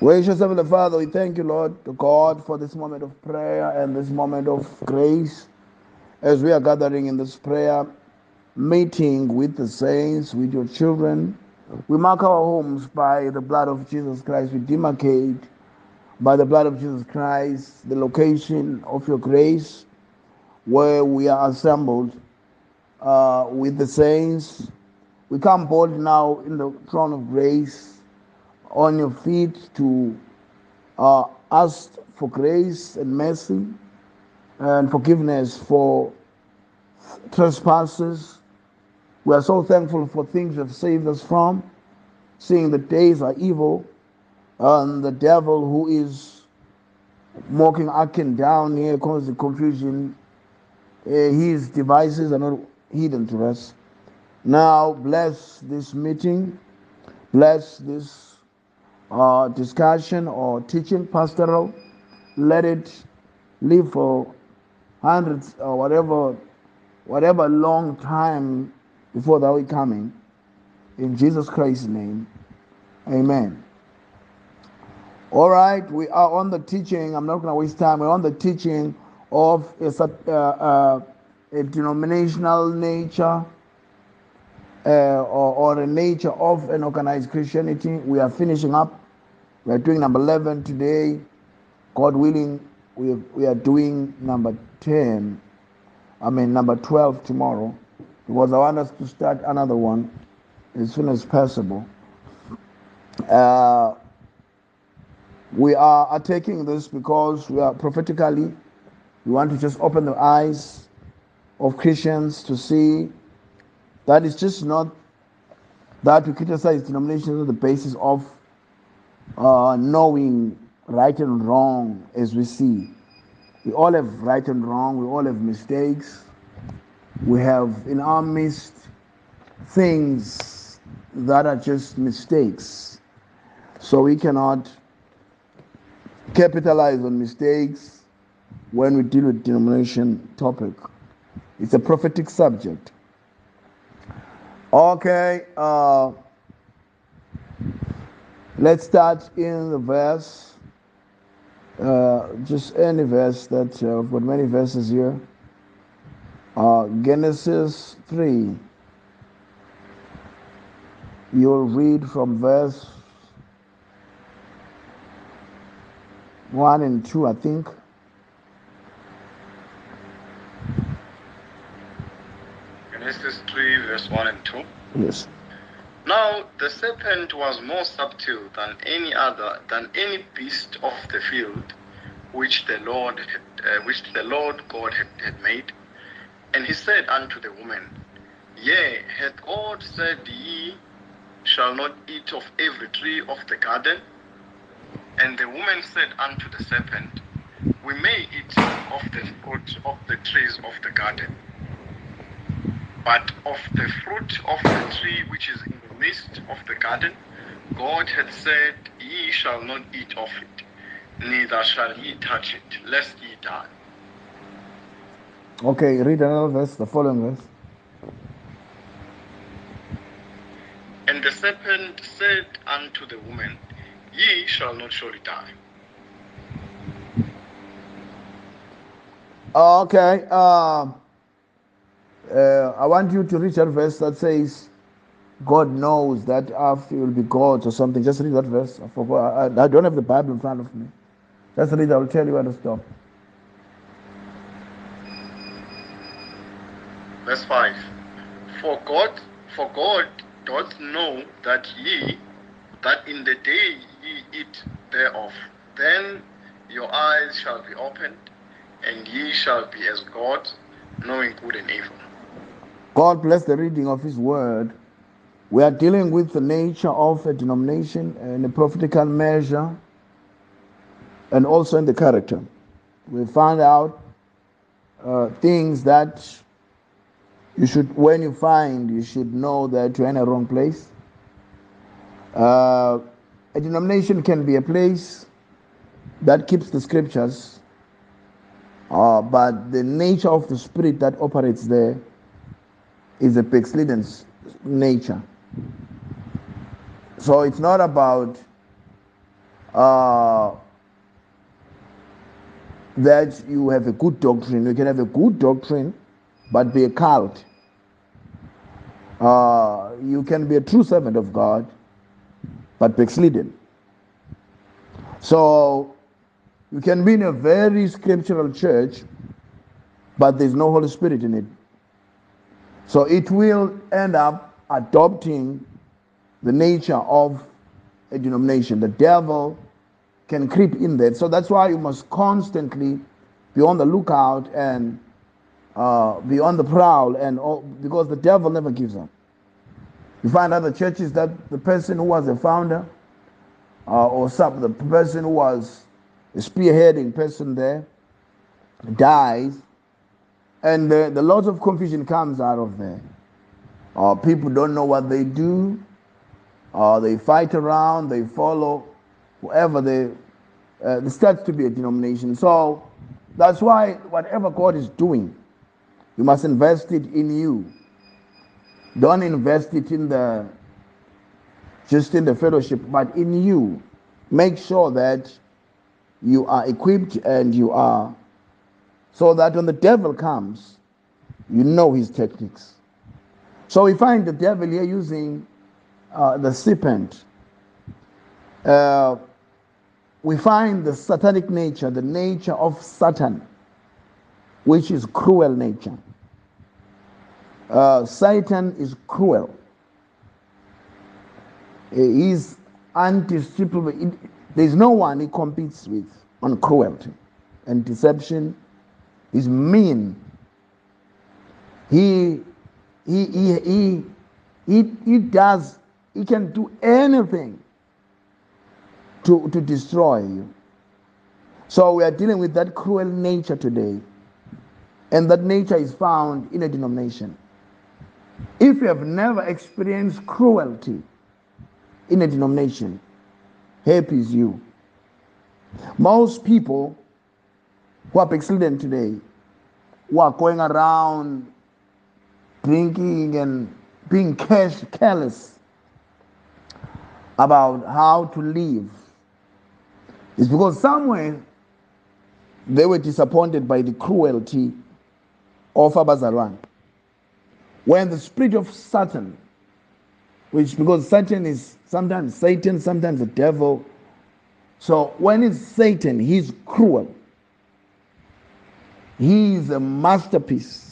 Gracious Heavenly Father, we thank you, Lord, to God, for this moment of prayer and this moment of grace as we are gathering in this prayer meeting with the saints, with your children. We mark our homes by the blood of Jesus Christ. We demarcate by the blood of Jesus Christ the location of your grace where we are assembled uh, with the saints. We come bold now in the throne of grace on your feet to uh, ask for grace and mercy and forgiveness for trespasses. We are so thankful for things you have saved us from, seeing the days are evil, and the devil who is mocking and down here causing confusion. Uh, his devices are not hidden to us. Now, bless this meeting, bless this uh, discussion or teaching pastoral. Let it live for hundreds or whatever, whatever long time before that we coming. In Jesus Christ's name, Amen. All right, we are on the teaching. I'm not going to waste time. We're on the teaching of a, uh, uh, a denominational nature uh, or, or a nature of an organized Christianity. We are finishing up. We are doing number 11 today. God willing, we, we are doing number 10. I mean, number 12 tomorrow. Because I want us to start another one as soon as possible. Uh, we are taking this because we are prophetically, we want to just open the eyes of Christians to see that it's just not that we criticize denominations on the basis of uh, knowing right and wrong as we see. We all have right and wrong, we all have mistakes. We have in our midst things that are just mistakes. So we cannot capitalize on mistakes when we deal with denomination topic. It's a prophetic subject. Okay, uh, let's start in the verse. Uh, just any verse that uh, I've got many verses here. Uh, Genesis 3. You'll read from verse 1 and 2, I think. Genesis 3, verse 1 and 2. Yes. Now the serpent was more subtle than any other, than any beast of the field, which the Lord had, uh, which the Lord God had, had made. And he said unto the woman, Yea, hath God said, Ye shall not eat of every tree of the garden? And the woman said unto the serpent, We may eat of the fruit of the trees of the garden. But of the fruit of the tree which is in midst of the garden, God had said, Ye shall not eat of it, neither shall ye touch it, lest ye die. Okay, read another verse, the following verse. And the serpent said unto the woman, Ye shall not surely die. Okay, uh, uh, I want you to read that verse that says, God knows that after you will be gods or something. Just read that verse. I forgot. I, I don't have the Bible in front of me. Just read. I will tell you where to stop. Verse 5 For God, for God doth know that ye, that in the day ye eat thereof, then your eyes shall be opened, and ye shall be as gods, knowing good and evil. God bless the reading of His word. We are dealing with the nature of a denomination in a prophetical measure and also in the character. We find out uh, things that you should, when you find, you should know that you're in a wrong place. Uh, a denomination can be a place that keeps the scriptures, uh, but the nature of the spirit that operates there is a backslidden nature. So it's not about uh, that you have a good doctrine. You can have a good doctrine, but be a cult. Uh, you can be a true servant of God, but backslidden. So you can be in a very scriptural church, but there's no Holy Spirit in it. So it will end up adopting the nature of a denomination. The devil can creep in there. So that's why you must constantly be on the lookout and uh, be on the prowl, and all, because the devil never gives up. You find other churches that the person who was a founder uh, or some the person who was a spearheading person there dies, and the, the lot of confusion comes out of there. Uh, people don't know what they do. Uh, they fight around. They follow whoever they. Uh, it starts to be a denomination. So that's why whatever God is doing, you must invest it in you. Don't invest it in the just in the fellowship, but in you. Make sure that you are equipped and you are so that when the devil comes, you know his techniques. So we find the devil here using uh, the serpent. Uh, we find the satanic nature, the nature of Satan, which is cruel nature. Uh, Satan is cruel. He is. There's no one he competes with on cruelty and deception. He's mean. He he he he he, he does he can do anything to, to destroy you. So we are dealing with that cruel nature today. And that nature is found in a denomination. If you have never experienced cruelty in a denomination, happy is you. Most people who are backslidden today, who are going around drinking and being cash careless about how to live, is because somewhere they were disappointed by the cruelty of Abazalwan. When the spirit of Satan, which because Satan is sometimes Satan, sometimes the devil. So when it's Satan, he's cruel. He is a masterpiece.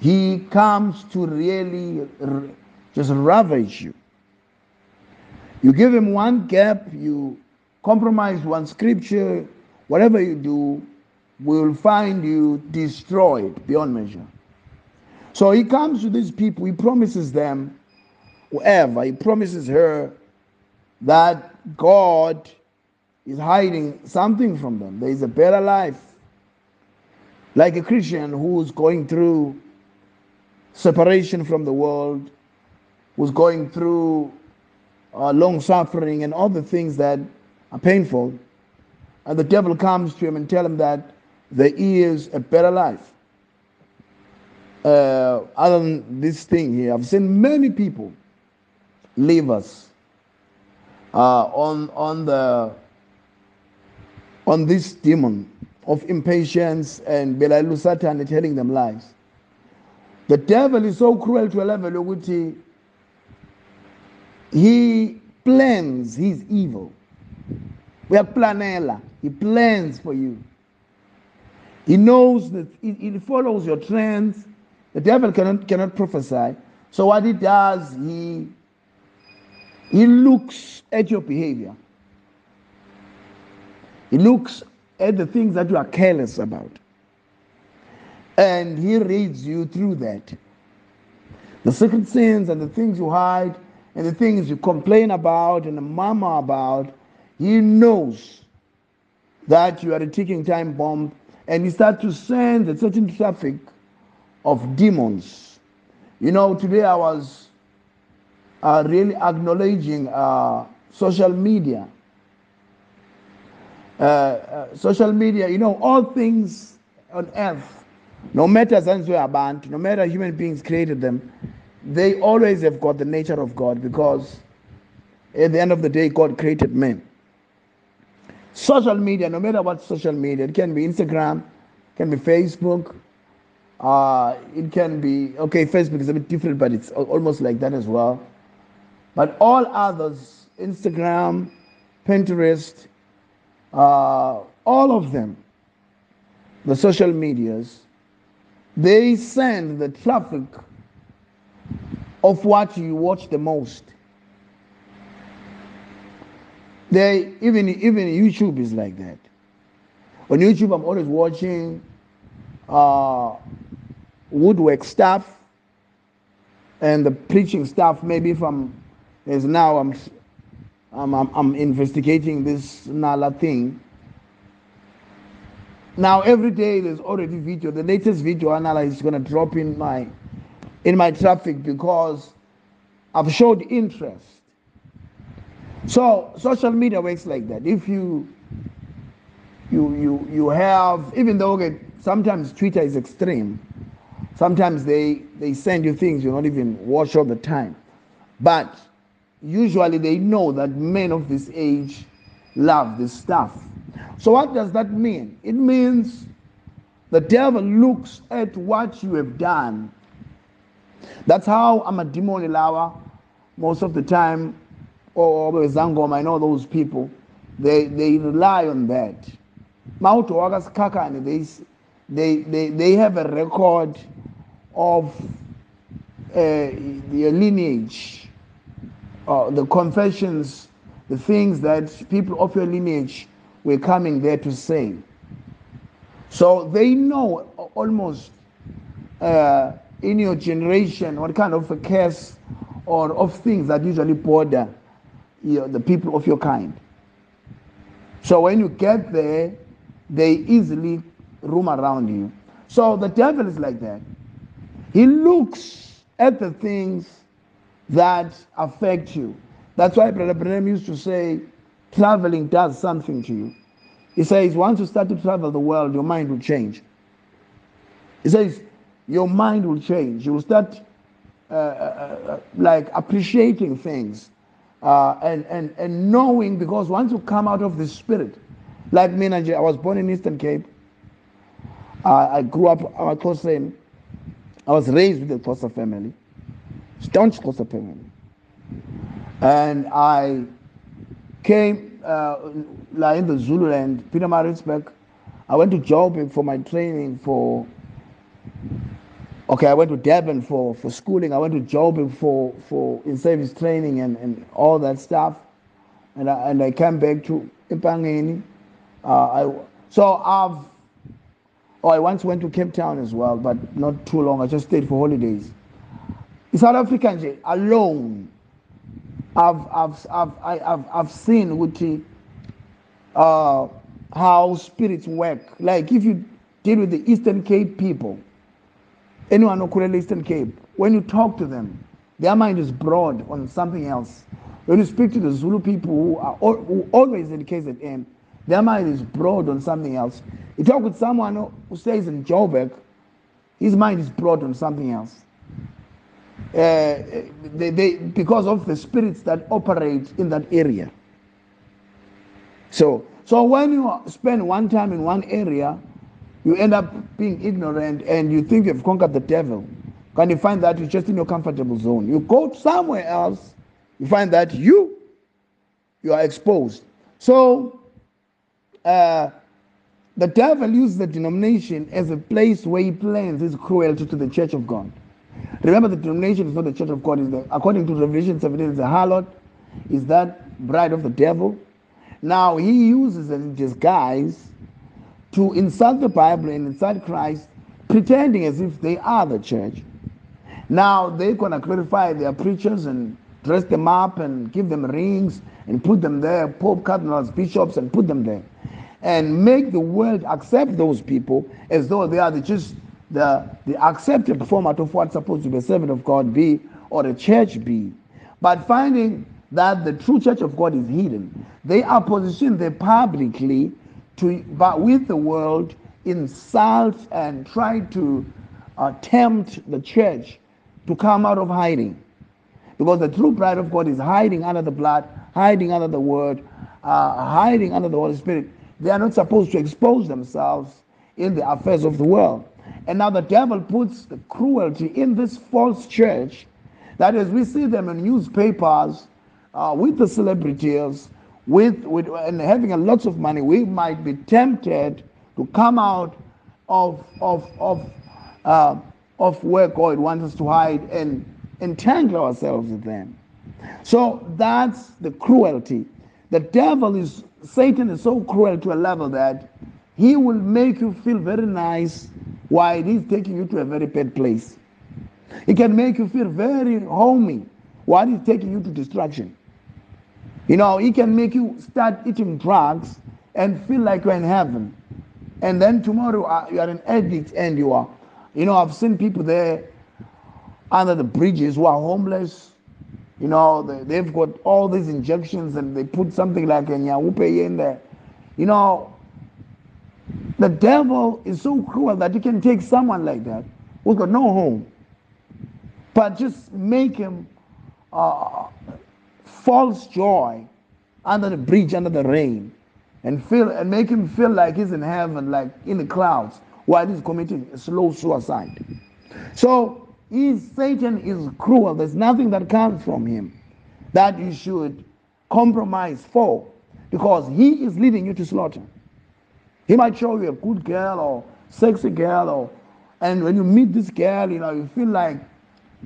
He comes to really just ravage you. You give him one gap, you compromise one scripture, whatever you do, will find you destroyed beyond measure. So he comes to these people, he promises them, whoever, he promises her that God is hiding something from them. There is a better life. Like a Christian who's going through separation from the world, was going through uh, long suffering and all the things that are painful, and the devil comes to him and tell him that there is a better life. Uh, other than this thing here, I've seen many people leave us uh, on on the on this demon of impatience and belalu Satan telling them lies. The devil is so cruel to a level he, he plans his evil. We are planella. He plans for you. He knows that he, he follows your trends. The devil cannot cannot prophesy. So what he does, he he looks at your behavior. He looks at the things that you are careless about. And he reads you through that. The secret sins and the things you hide and the things you complain about and mama about, he knows that you are a ticking time bomb and he starts to send a certain traffic of demons. You know, today I was uh, really acknowledging uh, social media. Uh, uh social media, you know, all things on earth, no matter Zanzu no matter human beings created them, they always have got the nature of God because at the end of the day, God created man. social media, no matter what social media, it can be Instagram, it can be Facebook, uh, it can be okay. Facebook is a bit different, but it's almost like that as well. But all others, Instagram, Pinterest, uh, all of them, the social medias, they send the traffic of what you watch the most. They even even YouTube is like that. On YouTube, I'm always watching uh, woodwork stuff and the preaching stuff. Maybe from as now I'm I'm, I'm, I'm investigating this Nala thing. Now every day there's already video. The latest video analysis is gonna drop in my in my traffic because I've showed interest. So social media works like that. If you you you you have even though okay, sometimes Twitter is extreme, sometimes they they send you things you don't even watch all the time, but usually they know that men of this age love this stuff. So what does that mean? It means the devil looks at what you have done. That's how I'm a demon lawa most of the time or Zangom, I know those people, they, they rely on that. Mauto Kakani, they, they, they, they have a record of uh, lineage, uh, the confessions, the things that people of your lineage were coming there to say. So they know almost uh, in your generation what kind of a curse or of things that usually border you know, the people of your kind. So when you get there, they easily roam around you. So the devil is like that. He looks at the things that affect you. That's why Brother Branham used to say, traveling does something to you. He says, once you start to travel the world, your mind will change. He says, your mind will change. You will start uh, uh, uh, like appreciating things uh, and, and, and knowing because once you come out of the spirit, like me, and I was born in Eastern Cape. I grew up, I was close I was raised with the Xhosa family, staunch Xhosa family. And I came uh, like in the Zululand, Pietermaritzburg. I went to Joburg for my training for okay, I went to Durban for, for schooling. I went to Joburg for, for in service training and, and all that stuff. And I, and I came back to Empangeni. Uh, I, so I've, oh, I once went to Cape Town as well, but not too long. I just stayed for holidays. In South Africa, alone, I've, I've, I've, I've, I've seen with uh, how spirits work. Like if you deal with the Eastern Cape people, anyone who Eastern Cape, when you talk to them, their mind is broad on something else. When you speak to the Zulu people who are who always in KZN, their mind is broad on something else. You talk with someone who stays in Joburg, his mind is broad on something else. Uh, they, they, because of the spirits that operate in that area. So, so when you spend one time in one area, you end up being ignorant and you think you've conquered the devil. Can you find that you're just in your comfortable zone? You go somewhere else, you find that you you are exposed. So uh, the devil uses the denomination as a place where he plans his cruelty to the church of God. Remember, the denomination is not the church of God. Is according to Revelation 17, is the harlot, is that bride of the devil. Now he uses a disguise to insult the Bible and insult Christ, pretending as if they are the church. Now they're going to glorify their preachers and dress them up and give them rings and put them there, pope, cardinals, bishops, and put them there. And make the world accept those people as though they are the, just the, the accepted format of what's supposed to be a servant of God be or a church be. But finding that the true church of God is hidden, they are positioned there publicly to, but with the world, insult and try to uh, tempt the church to come out of hiding. Because the true bride of God is hiding under the blood, hiding under the word, are hiding under the Holy Spirit, they are not supposed to expose themselves in the affairs of the world. And now the devil puts the cruelty in this false church that is, we see them in newspapers uh, with the celebrities, with, with and having a lots of money. We might be tempted to come out of of of uh, of where God wants us to hide and entangle ourselves with them. So that's the cruelty. The devil is Satan is so cruel to a level that he will make you feel very nice while it is taking you to a very bad place. It can make you feel very homey while he's taking you to destruction. You know, it can make you start eating drugs and feel like you're in heaven. And then tomorrow uh, you are an addict and you are. You know, I've seen people there under the bridges who are homeless. You know, they, have got all these injections and they put something like a nyaope in there. You know, the devil is so cruel that he can take someone like that who's got no home, but just make him uh, false joy under the bridge, under the rain, and feel and make him feel like he's in heaven, like in the clouds, while he's committing a slow suicide. So is Satan is cruel. There's nothing that comes from him that you should compromise for because he is leading you to slaughter. He might show you a good girl or sexy girl or and when you meet this girl, you know, you feel like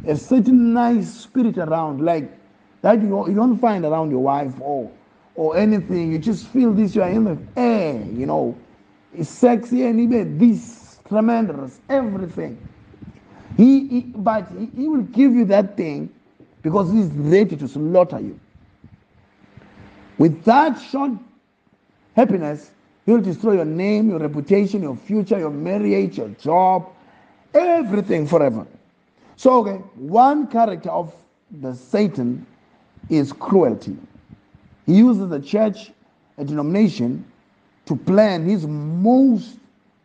a certain nice spirit around, like that you, you don't find around your wife or or anything. You just feel this, you are in the air, you know. It's sexy and even this tremendous, everything. He, he but he, he will give you that thing because he's ready to slaughter you. With that short happiness, he will destroy your name, your reputation, your future, your marriage, your job, everything forever. So, okay, one character of the Satan is cruelty. He uses the church, a denomination, to plan his most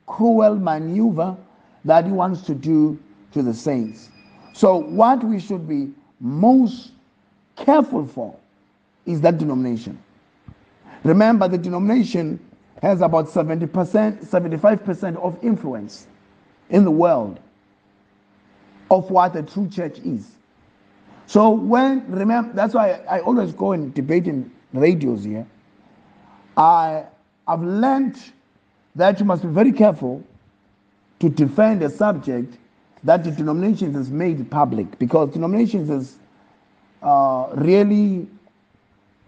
cruel maneuver that he wants to do to the saints. So, what we should be most careful for is that denomination. Remember, the denomination has about 70%, 75% of influence in the world of what a true church is. So when remember that's why I, always go and debate in radios here. I I've learned that you must be very careful to defend a subject that the denominations has made public because denominations is uh, really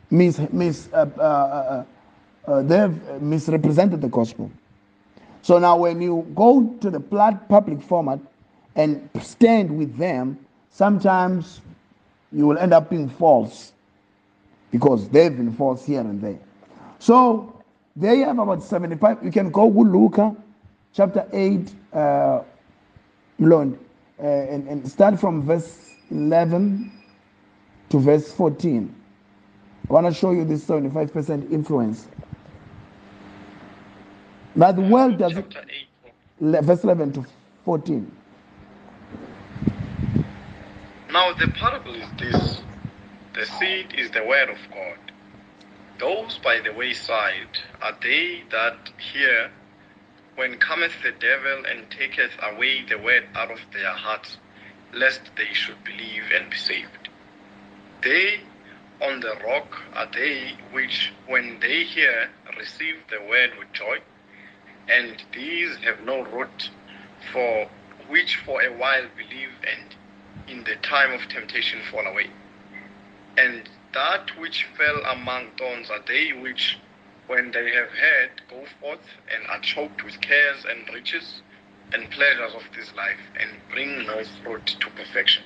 mis, mis uh, uh, uh, they've misrepresented the gospel. So now when you go to the public format and stand with them, sometimes you will end up being false because they've been false here and there. So they have about 75. You can go with Luke chapter 8, uh, Lord, uh, and, and start from verse 11 to verse 14. I want to show you this 75% influence. Now the world does it, verse 11 to 14. Now the parable is this the seed is the word of God. Those by the wayside are they that hear, when cometh the devil and taketh away the word out of their hearts, lest they should believe and be saved. They on the rock are they which, when they hear, receive the word with joy, and these have no root, for which for a while believe and in the time of temptation fall away. And that which fell among thorns are they which, when they have heard, go forth and are choked with cares and riches and pleasures of this life and bring no fruit to perfection.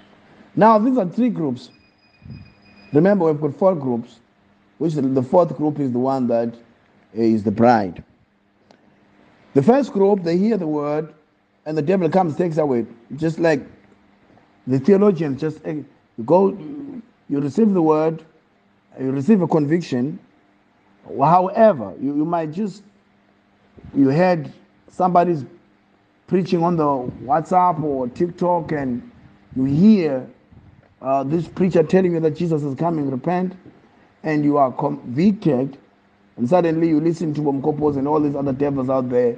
Now, these are three groups. Remember, we've got four groups, which the fourth group is the one that is the bride. The first group, they hear the word, and the devil comes, takes away, just like the theologian. Just eh, you go, you receive the word, you receive a conviction. However, you, you might just you heard somebody's preaching on the WhatsApp or TikTok, and you hear uh, this preacher telling you that Jesus is coming, repent, and you are convicted, And suddenly you listen to Bomkopos and all these other devils out there,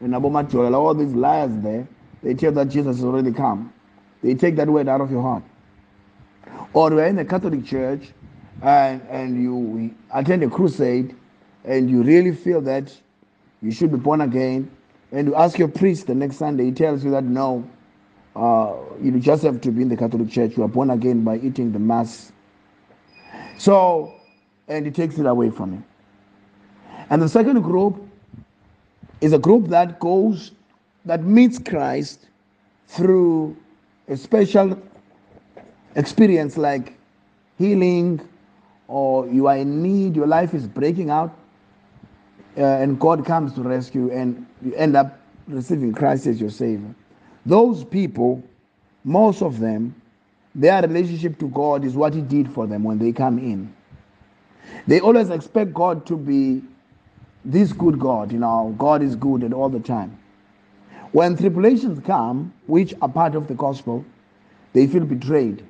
and Abomachola, all these liars there, they tell that Jesus has already come. They take that word out of your heart. Or you are in the Catholic Church and, and you attend a crusade and you really feel that you should be born again, and you ask your priest the next Sunday, he tells you that no, uh, you just have to be in the Catholic Church. You are born again by eating the Mass. So, and he takes it away from you. And the second group is a group that goes, that meets Christ through a special experience like healing, or you are in need, your life is breaking out, uh, and God comes to rescue, and you end up receiving Christ as your Savior. Those people, most of them, their relationship to God is what He did for them when they come in. They always expect God to be this good God, you know, God is good at all the time. When tribulations come, which are part of the gospel, they feel betrayed.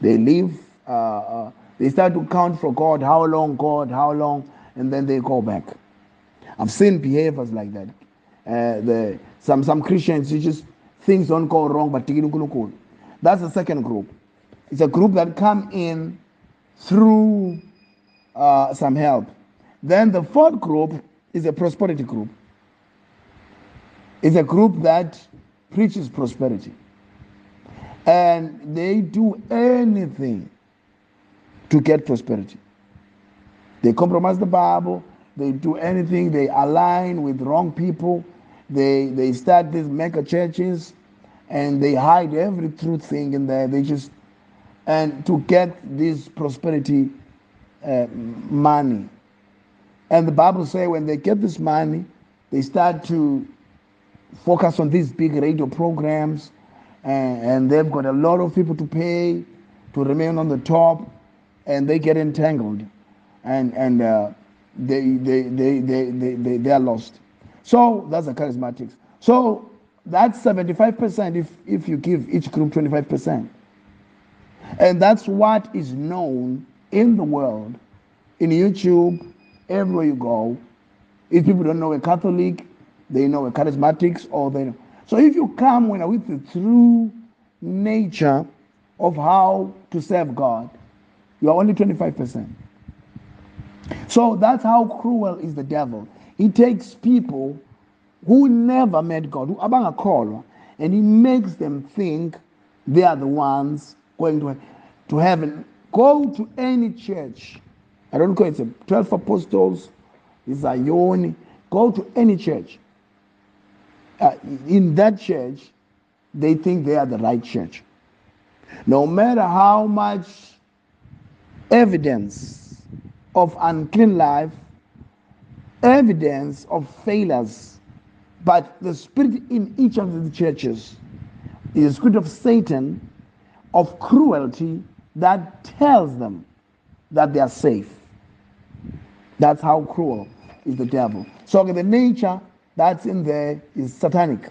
They leave, uh, uh, they start to count for God, how long, God, how long, and then they go back. I've seen behaviors like that. Uh, the, some, some Christians, you just, things don't go wrong, but that's the second group. It's a group that come in through uh, some help. Then the fourth group is a prosperity group. It's a group that preaches prosperity. And they do anything to get prosperity. They compromise the Bible, they do anything, they align with wrong people, they they start these mega churches and they hide every truth thing in there. They just and to get this prosperity uh, money. And the Bible says when they get this money, they start to focus on these big radio programs, and, and they've got a lot of people to pay to remain on the top, and they get entangled, and and uh, they, they, they, they, they, they, they are lost. So that's the charismatics. So that's 75% if, if you give each group 25%. And that's what is known in the world, in YouTube, everywhere you go. If people don't know a Catholic, they know a charismatics or they know. So if you come when with the true nature of how to serve God, you are only 25%. So that's how cruel is the devil. He takes people who never met God, who abangakholwa, and he makes them think they are the ones going to, to heaven. Go to any church. I don't it's a 12 apostles, it's Zion. Go to any church. Uh, in that church, they think they are the right church. No matter how much evidence of unclean life, evidence of failures but the spirit in each of the churches is a spirit of Satan, of cruelty, that tells them that they are safe. That's how cruel is the devil. So the nature that's in there is satanic.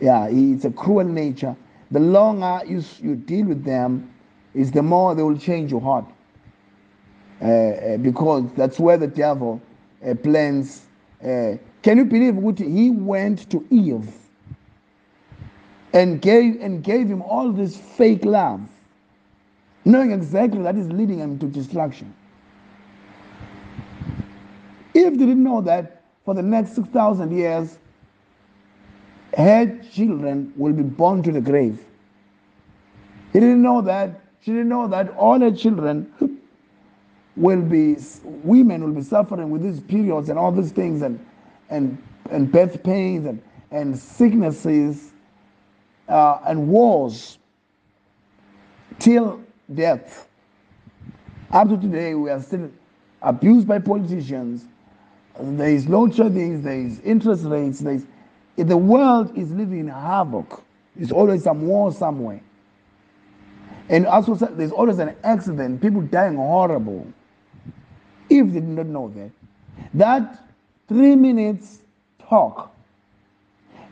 Yeah, it's a cruel nature. The longer you, you deal with them, is the more they will change your heart. Uh, uh, because that's where the devil uh, plans uh, can you believe what he went to Eve and gave and gave him all this fake love, knowing exactly that is leading him to destruction. Eve didn't know that for the next 6,000 years, her children will be born to the grave. He didn't know that. She didn't know that all her children will be, women will be suffering with these periods and all these things and and, and birth pains and, and sicknesses uh, and wars till death. Up to today, we are still abused by politicians. There is load shedding, there is interest rates, there is, the world is living in havoc. There's always some war somewhere. And also, there's always an accident, people dying horrible. If they did not know that, that three minutes talk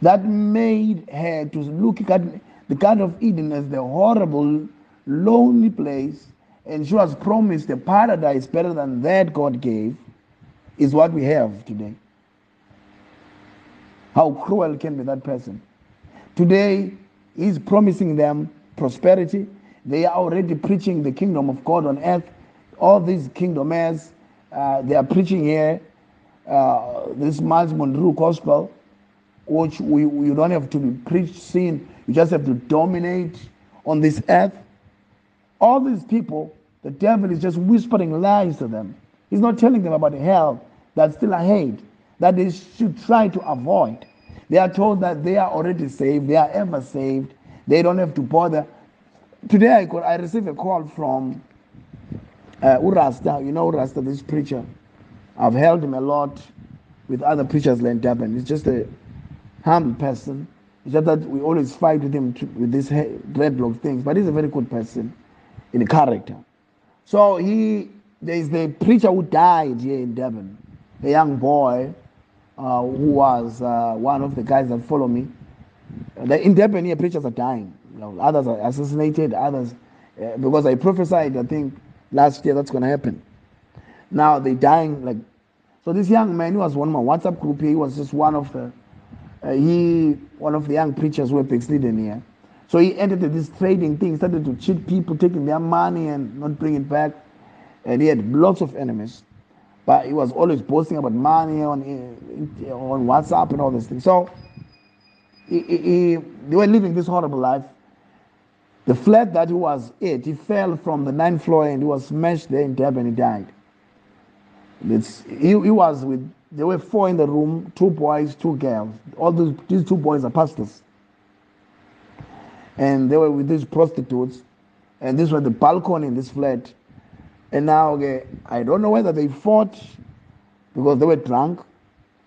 that made her to look at the Garden of Eden as the horrible, lonely place, and she was promised a paradise better than that God gave, is what we have today. How cruel can be that person? Today, he's promising them prosperity. They are already preaching the kingdom of God on earth. All these kingdomers, uh, they are preaching here uh, this Myles Munroe gospel, which we, you don't have to be preached sin. You just have to dominate on this earth. All these people, the devil is just whispering lies to them. He's not telling them about hell that's still ahead, that they should try to avoid. They are told that they are already saved, they are ever saved, they don't have to bother. Today I, got, I received a call from uh, Urasta, you know Urasta, this preacher. I've helped him a lot with other preachers like Durban. He's just a humble person. It's just that we always fight with him to, with these dreadlock things, but he's a very good person in character. So he, there is the preacher who died here in Durban, a young boy uh, who was uh, one of the guys that follow me. The, in Durban here, preachers are dying. You know, others are assassinated, others, uh, because I prophesied, I think, last year that's going to happen. Now they're dying like. So this young man, he was one of my WhatsApp group here. He was just one of the, uh, he one of the young preachers who were backslidden here. So he entered this trading thing, started to cheat people, taking their money and not bringing it back. And he had lots of enemies. But he was always boasting about money on eh, on WhatsApp and all these things. So he, he, they were living this horrible life. The flat that he was in, he fell from the ninth floor and he was smashed there in Durban and he died. It's, he, he was with, there were four in the room, two boys, two girls. All those, these two boys are pastors. And they were with these prostitutes. And this was the balcony in this flat. And now, okay, I don't know whether they fought because they were drunk.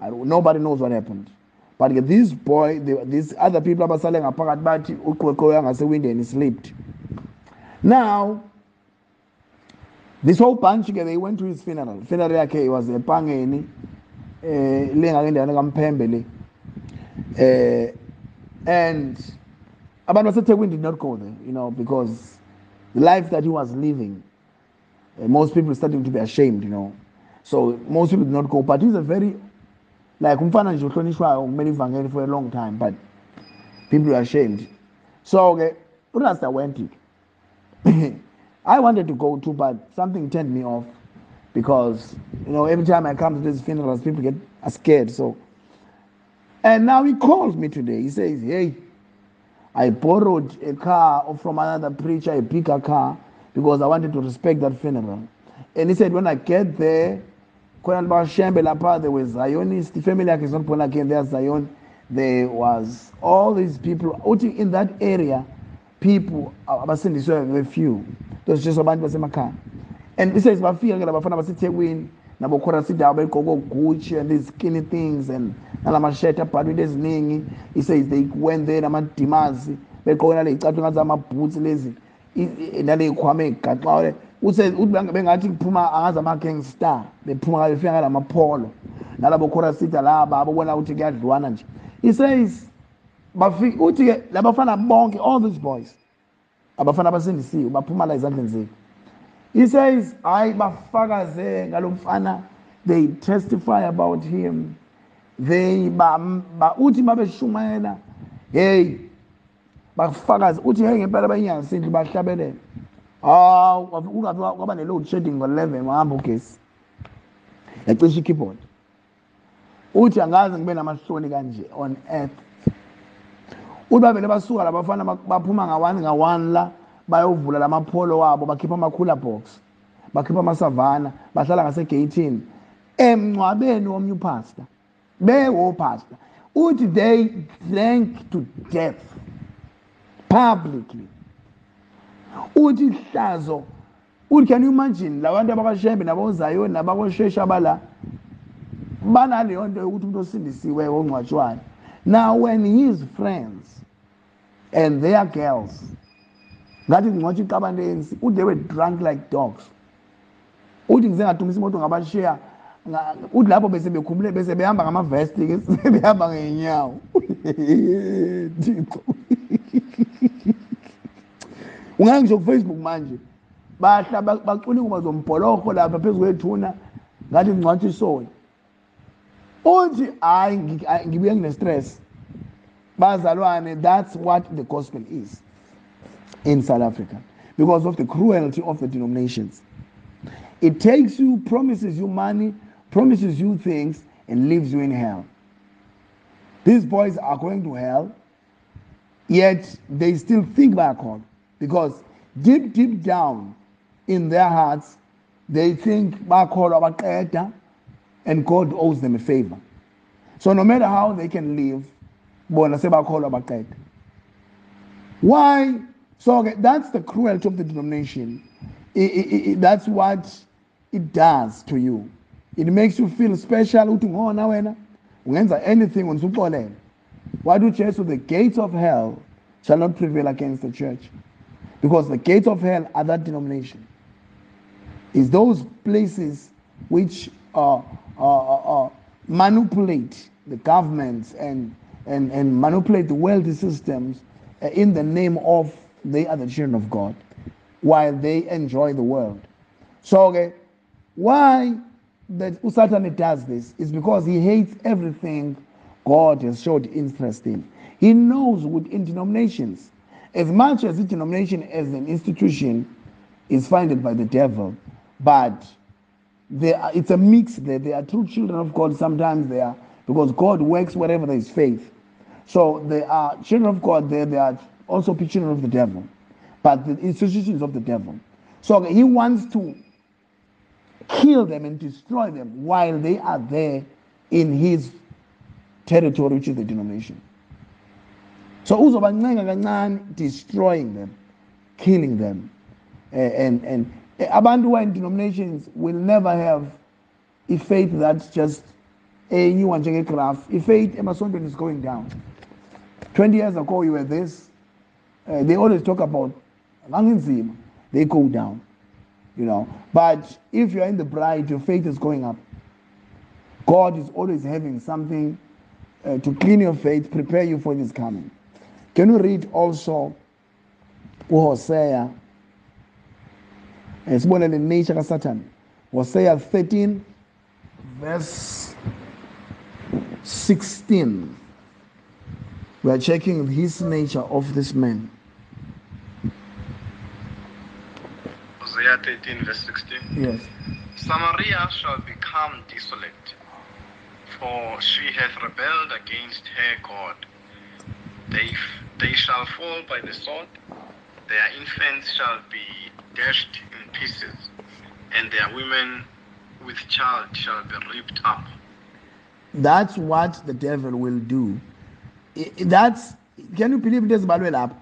nobody knows what happened. But okay, this boy, they, these other people abasale ngaphakathi bathi uqweqwe ngasewindeni slept. Now, this whole bunch they went to his funeral funeral yakhe was epangeni eh lenga endaweni kaMphembe le eh and abantu baseThekwini did not go there you know because the life that he was living Uh, most people starting to be ashamed you know so most people do not go but he's a very like umfana nje uhlonishwayo kumele ivangeli for a long time but people are ashamed so ke urasta went it I wanted to go too, but something turned me off because you know every time I come to these funerals, people get scared. So, and now he calls me today. He says, "Hey, I borrowed a car from another preacher, a bigger car, because I wanted to respect that funeral." And he said, when I get there, there was Zionist, the family is not born again, there's Zion. There was all these people. In that area, people uh, abasindiswe very few. Tositshisa abantu basemakhaya. And he says bafika ke labafana basethekwini nabo khona sidawo begqoke ogucci and these skinny things and nalamashet abhalwe into eziningi. He says they went there namadimazi begqoke nale yicathu ngathi amabhutsi lezi nale yikhwama ey'gaxayo uthi bengathi kuphuma angazi ama-gangstar bephuma befika ngalamapholo nalabo khorasida laba abobona ukuthi kuyadliwana nje he says bafika uthi-ke labafana bonke all these boys abafana abasindisiwe baphumala ezandleni zethu he says hayi bafakaze ngalo mfana they testify about him they ba, ba uthi babeshumayela hey bafakaze uthi hey ngempela bayinyasindlu bahlabelela hawu ungabe kwaba ne-load shedding ngo-eleven wahamba ugesi. Yacisha i-keyboard. Uthi angaze ngibe namahloni kanje on earth. Uthi bavele basuka labafana baphuma ngawani ngawani la bayovula lamapholo wabo bakhipha ama-cooler box bakhipha amasavana bahlala ngasegeyithini. Emngcwabeni womnye upastor bewopastor uthi they drank to death. Publicly. Uthi hlazo uthi can you imagine labantu abakashembe nabozayoni nabakoshesha bala banaleyo nto yokuthi umuntu osindisiwe ongcwatshwayo. Now when his friends and their girls ngathi ngingcwatsha iqabane ANC uthi they were drunk like dogs. Uthi ngize ngathumisa imoto ngabashiya uthi lapho bese bekhumule bese behamba ngamavesti ke sebehamba ngeenyawo thixo ungaye ngisho kufacebook manje bahla ba- bacula ingoma zombholoho lapha phezu kwethuna ngathi ngcwatsha isoni uthi hayi, ngibuye ngine-stress. Bazalwane that's what the gospel is in south africa because of the cruelty of the denominations. It takes you promises you money promises you things and leaves you in hell. These boys are going to hell yet they still think by God because deep deep down in their hearts they think bakholwa baqeda and God owes them a favor. So no matter how they can live bona sebakholwa baqeda why? So okay, that's the cruelty of the denomination. I- I- I- that's what it does to you. It makes you feel special. Ukuthi ngona wena ungenza anything unisuxolele why do Jesus the gates of hell shall not prevail against the church because the gates of hell are that denomination is those places which uh, uh, uh, uh, manipulate the governments and, and, and manipulate the wealthy systems uh, in the name of they are the children of God while they enjoy the world. So, okay, why that Satan does this is because he hates everything God has showed interest in. He knows within denominations, as much as the denomination as an institution is funded by the devil, but are, it's a mix there. They are true children of God. Sometimes they are because God works wherever there is faith. So they are children of God. There, they are also children of the devil, but the institutions of the devil. So he wants to kill them and destroy them while they are there in his territory, which is the denomination. So uzobancenga destroying them, killing them, and and denominations will never have a faith that's just a new one graph. A faith emasontweni is going down. 20 years ago you were this. Uh, they always talk about. They go down. You know. But if you're in the bride, your faith is going up. God is always having something uh, to clean your faith, prepare you for his coming. Can you read also Hosea? It's uHosea sibone the nature of Satan. Hosea 13 verse 16 we are checking his nature of this man Hosea 13, verse 16. yes Samaria shall become desolate, for she hath rebelled against her God. They, they shall fall by the sword, their infants shall be dashed in pieces, and their women with child shall be ripped up. that's what the devil will do that's can you believe this ezibalwe lapha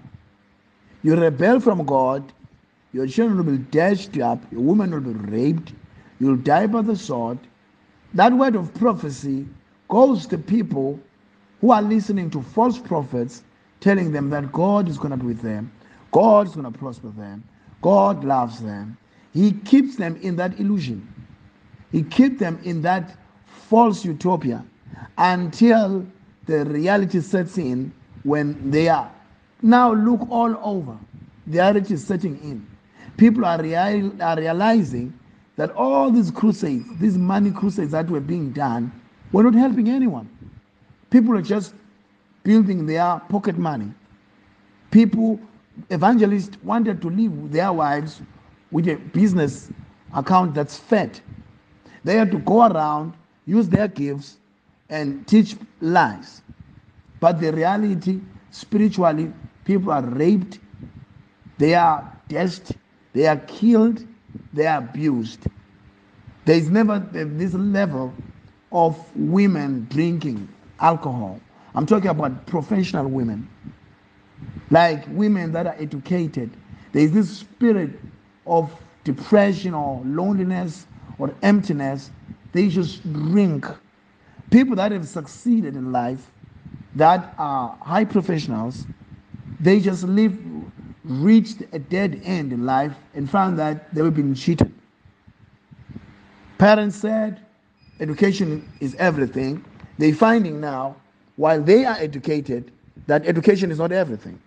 you rebel from god your children will be dashed up your woman will be raped you'll die by the sword that word of prophecy goes to people who are listening to false prophets telling them that god is going to be with them god is going to prosper them god loves them he keeps them in that illusion he keeps them in that false utopia until the reality sets in when they are. Now look all over. The reality is setting in. People are, real, are realizing that all these crusades, these money crusades that were being done, were not helping anyone. People are just building their pocket money. People, evangelists wanted to live their wives with a business account that's fed. They had to go around, use their gifts, and teach lies. But the reality, spiritually, people are raped, they are dashed, they are killed, they are abused. There is never this level of women drinking alcohol. I'm talking about professional women, like women that are educated. There is this spirit of depression or loneliness or emptiness. They just drink. People that have succeeded in life, that are high professionals, they just live, reached a dead end in life and found that they were being cheated. Parents said education is everything. They're finding now, while they are educated, that education is not everything.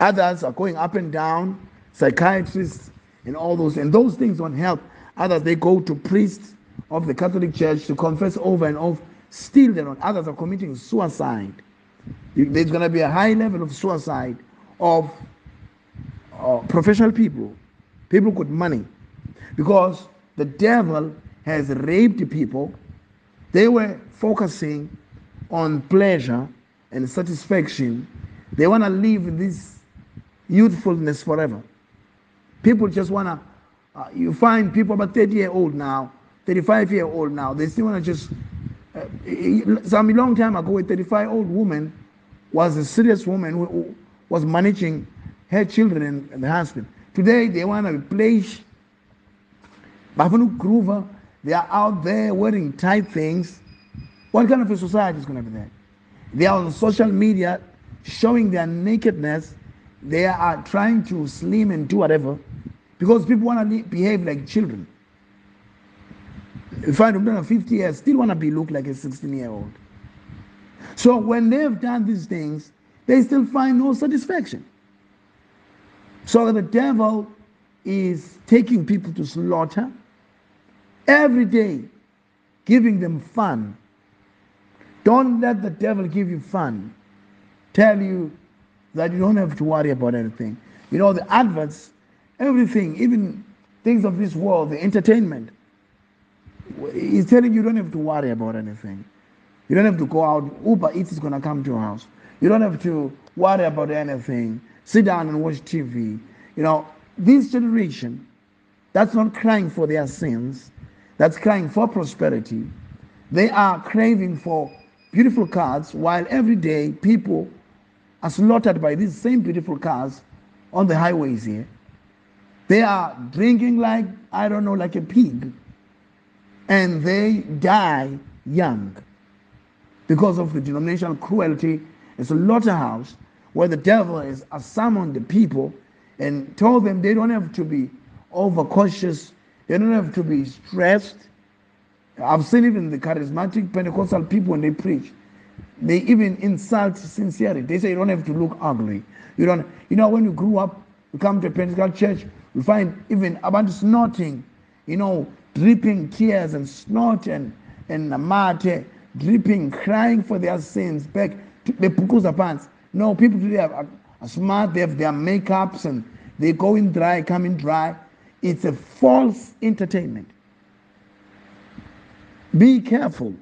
Others are going up and down, psychiatrists and all those, and those things don't help. Others they go to priests of the Catholic Church to confess over and over. Still, they're not. Others are committing suicide. There's going to be a high level of suicide of uh, professional people, people with money, because the devil has raped people. They were focusing on pleasure and satisfaction. They want to live this youthfulness forever. People just want to, uh, you find people about 30 year old now, 35 year old now, they still want to just, uh, some long time ago, a 35 old woman was a serious woman who, who was managing her children and, the husband. Today, they want to replace Bafanu Groover. They are out there wearing tight things. What kind of a society is going to be there? They are on social media showing their nakedness. They are trying to slim and do whatever because people want to behave like children. If I'm done 50 years, still want to be look like a 16 year old. So when they've done these things, they still find no satisfaction. So the devil is taking people to slaughter every day, giving them fun. Don't let the devil give you fun. Tell you that you don't have to worry about anything. You know, the adverts, everything, even things of this world, the entertainment, he's telling you you don't have to worry about anything. You don't have to go out. Uber Eats is going to come to your house. You don't have to worry about anything. Sit down and watch TV. You know, this generation that's not crying for their sins, that's crying for prosperity. They are craving for beautiful cars while every day people are slaughtered by these same beautiful cars on the highways here. They are drinking like, I don't know, like a pig. And they die young because of the denominational cruelty. It's a slaughterhouse where the devil has summoned the people and told them they don't have to be overcautious, they don't have to be stressed. I've seen even the charismatic Pentecostal people when they preach, they even insult sincerity. They say you don't have to look ugly. You don't, you know, when you grew up, you come to a Pentecostal church, you find even about snorting, you know, dripping tears and snort and and mate, dripping, crying for their sins back to the pukuza pants. No, people today are, are smart, they have their makeups and they go in dry, come in dry. It's a false entertainment. Be careful.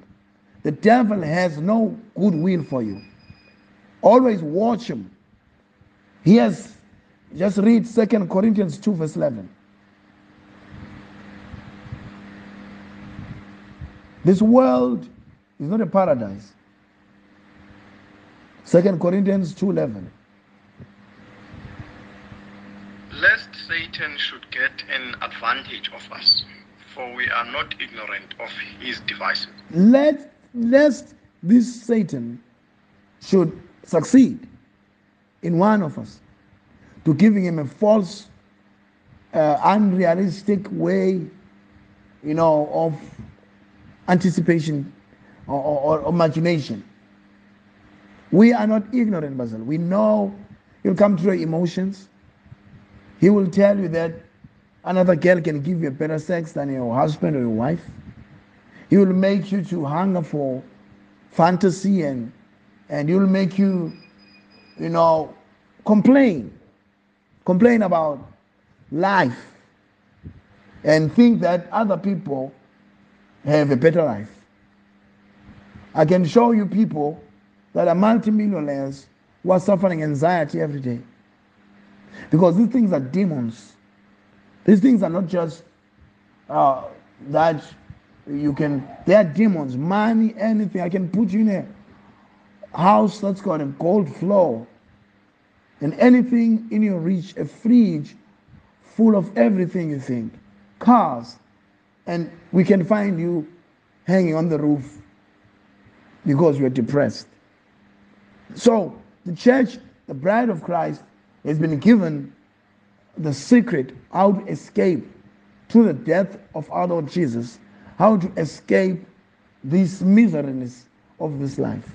The devil has no good will for you. Always watch him. He has, just read Second Corinthians 2, verse 11. This world is not a paradise. Second Corinthians 2:11. Lest Satan should get an advantage of us, for we are not ignorant of his devices. Let lest this Satan should succeed in one of us to giving him a false, uh, unrealistic way, you know, of anticipation or, or, or imagination. We are not ignorant, Basil. We know you'll come through your emotions. He will tell you that another girl can give you better sex than your husband or your wife. He will make you to hunger for fantasy and and he will make you, you know, complain. Complain about life and think that other people have a better life. I can show you people that are multimillionaires who are suffering anxiety every day. Because these things are demons. These things are not just uh, that you can, they are demons. Money, anything. I can put you in a house that's got a gold floor and anything in your reach, a fridge full of everything you think, cars, and we can find you hanging on the roof because you're depressed. So, the church, the bride of Christ, has been given the secret how to escape through the death of our Lord Jesus, how to escape this miseriness of this life,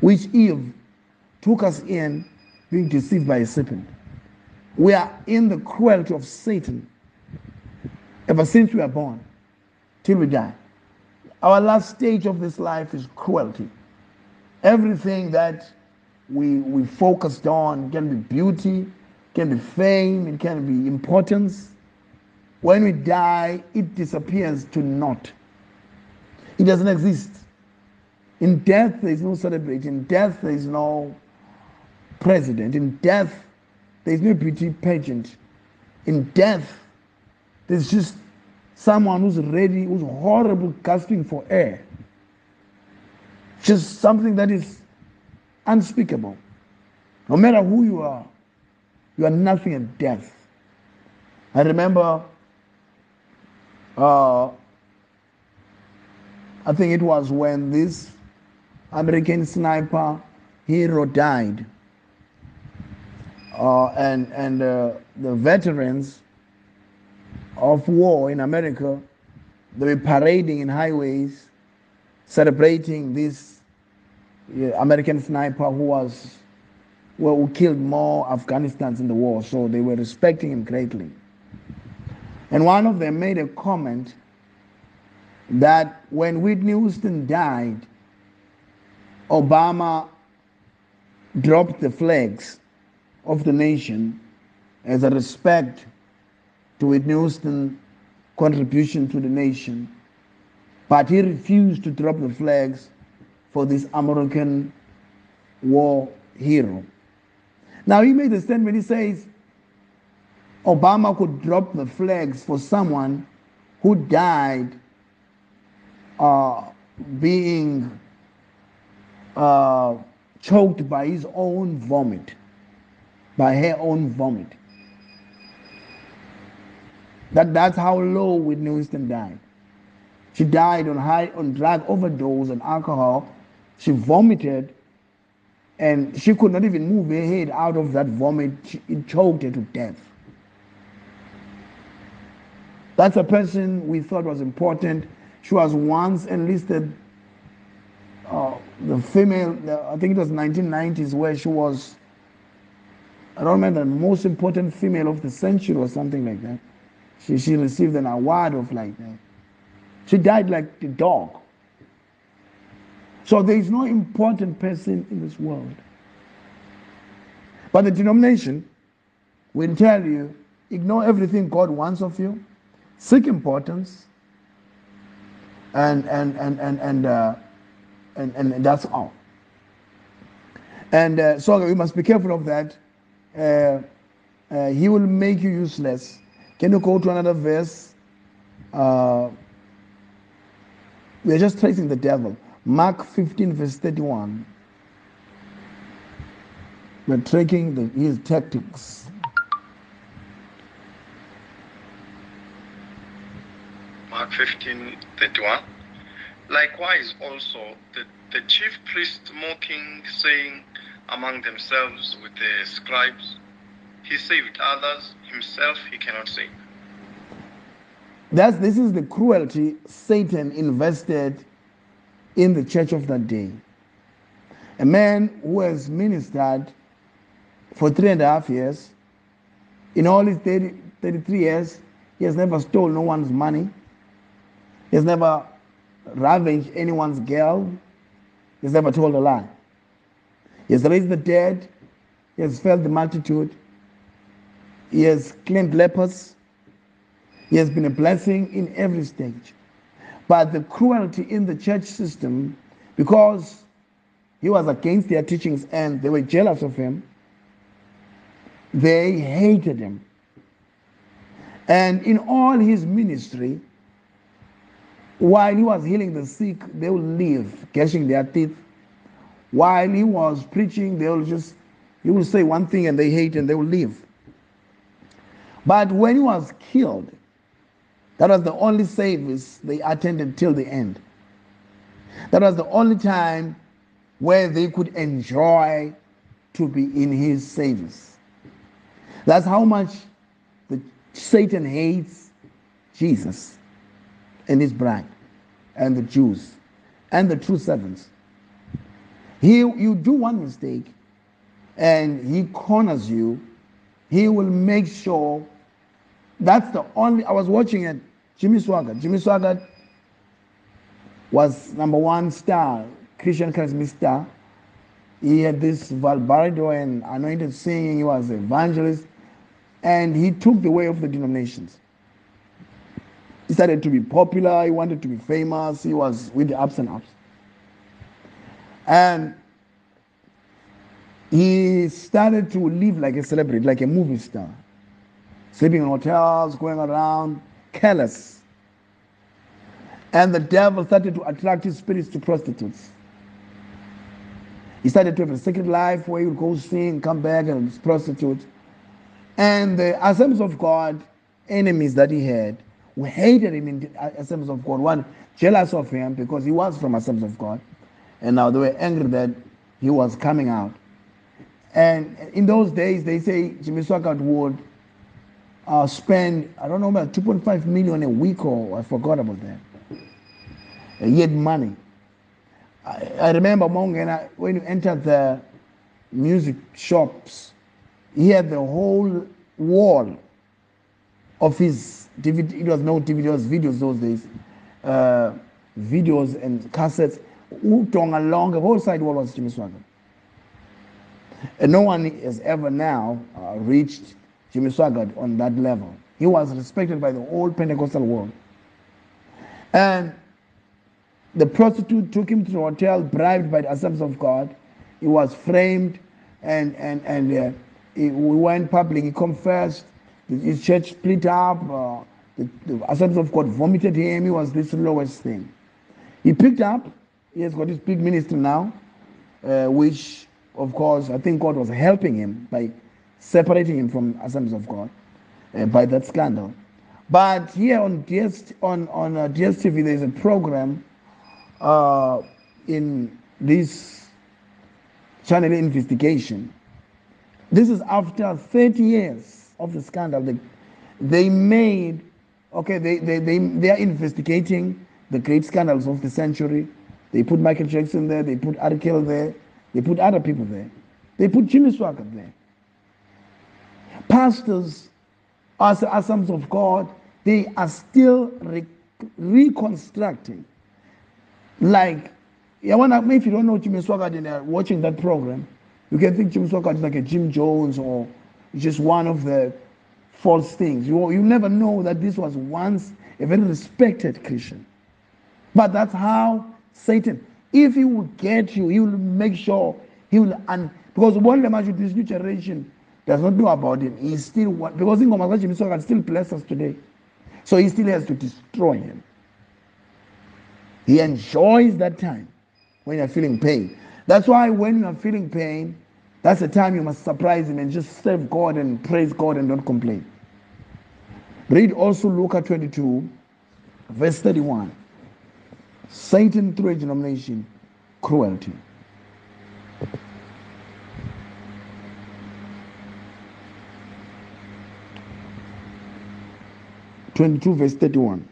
which Eve took us in being deceived by a serpent. We are in the cruelty of Satan ever since we are born till we die. Our last stage of this life is cruelty. Everything that we, we focused on can be beauty, can be fame, it can be importance. When we die, it disappears to naught. It doesn't exist. In death, there is no celebration. In death, there is no president. In death, there is no beauty pageant. In death, there's just someone who's ready, who's horrible, gasping for air. Just something that is unspeakable. No matter who you are, you are nothing at death. I remember, uh, I think it was when this American sniper hero died, uh, and and uh, the veterans of war in America, they were parading in highways, celebrating this American sniper who was well, who killed more Afghanistans in the war, so they were respecting him greatly. And one of them made a comment that when Whitney Houston died, Obama dropped the flags of the nation as a respect to Whitney Houston's contribution to the nation, but he refused to drop the flags for this American war hero. Now, he made a statement, he says, Obama could drop the flags for someone who died uh, being uh, choked by his own vomit, by her own vomit. That, that's how low Whitney Houston died. She died on high on drug overdose and alcohol. She vomited, and she could not even move her head out of that vomit. She, it choked her to death. That's a person we thought was important. She was once enlisted. Uh, the female, I think it was 1990s, where she was. I don't remember the most important female of the century or something like that. She, she received an award of like that. She died like the dog. So there is no important person in this world. But the denomination will tell you ignore everything God wants of you, seek importance, and and and and and uh, and, and, that's all. And uh, so we must be careful of that. Uh, uh he will make you useless can you go to another verse? Uh, we are just tracing the devil. Mark 15, verse 31. We're tracking the, his tactics. Mark 15, 31. Likewise, also, the, the chief priests mocking, saying among themselves with the scribes, he saved others, himself he cannot save. That's, this is the cruelty Satan invested in the church of that day. A man who has ministered for three and a half years, in all his 30, 33 years, he has never stolen no one's money. He has never ravaged anyone's girl. He has never told a lie. He has raised the dead. He has fed the multitude. He has cleansed lepers. He has been a blessing in every stage. But the cruelty in the church system, because he was against their teachings and they were jealous of him, they hated him. And in all his ministry, while he was healing the sick, they would leave, gashing their teeth. While he was preaching, they will just, he will say one thing and they hate and they will leave. But when he was killed, that was the only service they attended till the end. That was the only time where they could enjoy to be in his service. That's how much the Satan hates Jesus and his bride and the Jews and the true servants. He, you do one mistake and he corners you He will make sure that's the only. I was watching it. Jimmy Swaggart. Jimmy Swaggart was number one star, Christian charismatic star. He had this Valbardo and anointed singing. He was an evangelist. And he took the way of the denominations. He started to be popular. He wanted to be famous. He was with the ups and ups. And he started to live like a celebrity, like a movie star, sleeping in hotels, going around, careless. And the devil started to attract his spirits to prostitutes. He started to have a secret life where he would go sing, come back, and prostitute. And the Assemblies of God, enemies that he had, who hated him in the Assemblies of God, one jealous of him because he was from Assemblies of God. And now they were angry that he was coming out. And in those days, they say Jimmy Swaggart would uh, spend, I don't know, about 2.5 million a week or I forgot about that. he had money. I, I remember Mongena, when you entered the music shops, he had the whole wall of his DVD. It was no DVD, it was videos those days. Uh, videos and cassettes. Utonga along the whole side wall was Jimmy Swaggart. And no one has ever now uh, reached Jimmy Swaggart on that level. He was respected by the whole Pentecostal world. And the prostitute took him to the hotel, bribed by the Assemblies of God. He was framed, and and and uh, he, we went public. He confessed. His church split up. Uh, the, the Assemblies of God vomited him. He was this lowest thing. He picked up. He has got his big ministry now, uh, which, of course, I think God was helping him by separating him from Assemblies of God uh, by that scandal. But here on DS, on on uh, DSTV, there is a program uh, in this channel investigation. This is after 30 years of the scandal. They, they made, okay, they, they, they, they are investigating the great scandals of the century. They put Michael Jackson there, they put R. Kelly there, they put other people there. They put Jimmy Swaggart there. Pastors, as assemblies of God, they are still re- reconstructing like, yeah, when I, if you don't know Jimmy Swaggart and are watching that program, you can think Jimmy Swaggart is like a Jim Jones or just one of the false things. You, you never know that this was once a very respected Christian. But that's how Satan, if he will get you, he will make sure he will, and because one of the this new generation does not know about him, he still, because in Gomasachi, Jimmy Swaggart still bless us today. So he still has to destroy him. He enjoys that time when you're feeling pain. That's why when you're feeling pain, that's the time you must surprise Him and just serve God and praise God and don't complain. Read also Luke 22, verse 31. Satan through a denomination, cruelty. Twenty-two, verse thirty-one.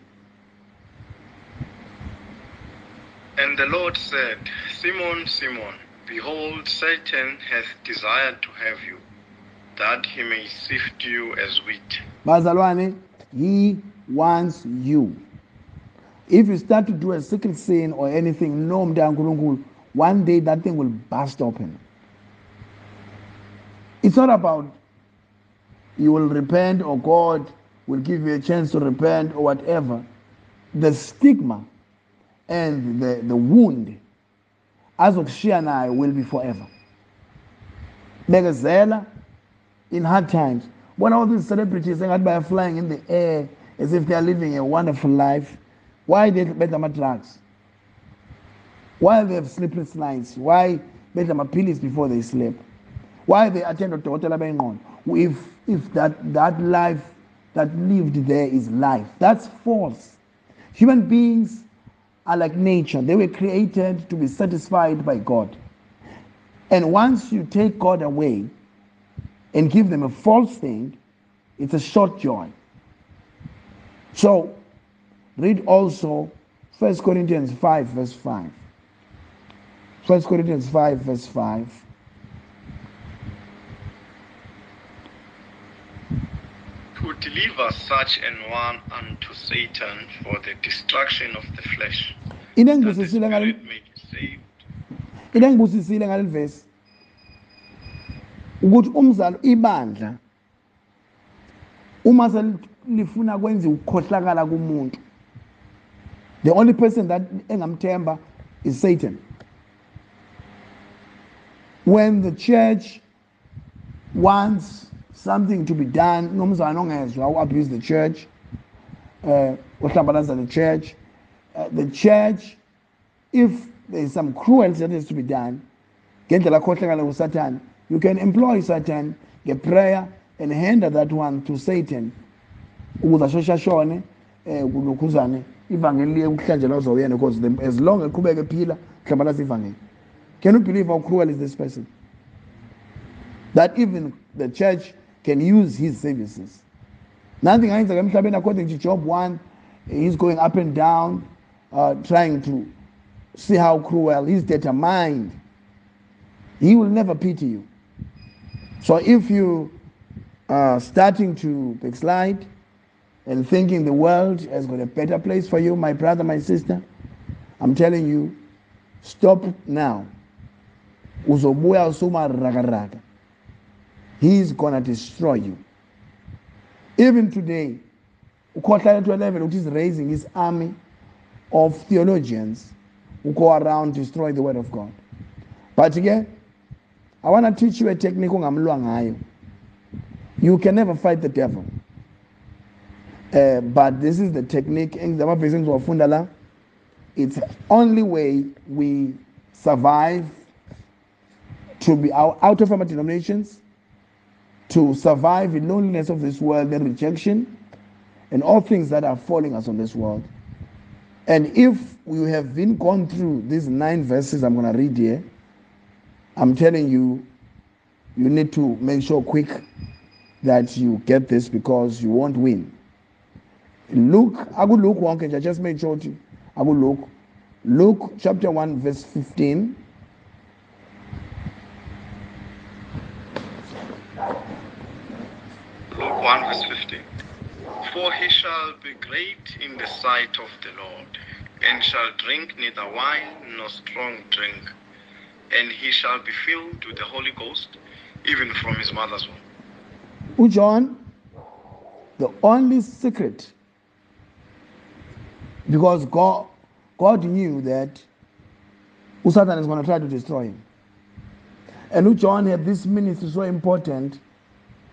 And the Lord said, Simon, Simon, behold, Satan hath desired to have you, that he may sift you as wheat. Bazalwane, he wants you. If you start to do a secret sin or anything, no one day that thing will burst open. It's not about you will repent or God will give you a chance to repent or whatever. The stigma and the, the wound azokushiya nayo will be forever. Bekezela in hard times when all these celebrities are flying in the air as if they are living a wonderful life why they bedla ama-drugs why they have sleepless nights? Why bedla ama-pills before they sleep? Why they attend odokotela bengqondo if if that that life that lived there is life that's false human beings are like nature. They were created to be satisfied by God. And once you take God away and give them a false thing, it's a short joy. So, read also 1 Corinthians 5, verse 5. 1 Corinthians 5, verse 5. Deliver such an one unto Satan for the destruction of the flesh, into that the engibusisile ngal spirit may be saved. into engibusisile ngaleli vesi ukuthi umzalo ibandla uma selifuna kwenza ukukhohlakala kumuntu the only person that engamthemba is satan. When the church wants something to be done. Nomzana ongezwa u-abuse the church uh, ohlambalaza the church. Uh, the church if there is some cruelty that has to be done ngendlela akhohlakala usathane you can employ satan ngeprayer and hand that one to satan ukuze asheshe ashone um kulokhuzane ivangeli liye ukuhlanjelwa uzowuyena because the- as long eqhubeka ephila hlambalaza ivangeli. Can you believe how cruel is this person? That even the church can use his services. Nothing ayenzeka emhlabeni according to job 1 he's going up and down uh, trying to see how cruel he's determined he will never pity you. So if you are starting to backslide and thinking the world has got a better place for you my brother my sister i'm telling you stop now. Uzobuya usuma rakaraka he's gonna destroy you. Even today ukhohlala to a level which is raising his army of theologians who go around destroy the word of god. But again, i want to teach you a technique you can never fight the devil. Uh, but this is the technique it's only way we survive to be out of our denominations to survive the loneliness of this world, the rejection, and all things that are falling us on this world. And if we have been gone through these nine verses I'm going to read here, I'm telling you, you need to make sure quick that you get this because you won't win. Luke, I will look one just made sure to I will look. Luke chapter 1, verse 15. Luke 1 verse 15. For he shall be great in the sight of the Lord, and shall drink neither wine nor strong drink, and he shall be filled with the Holy Ghost, even from his mother's womb. John, the only secret, because God, God knew that Satan is going to try to destroy him. And John had this ministry so important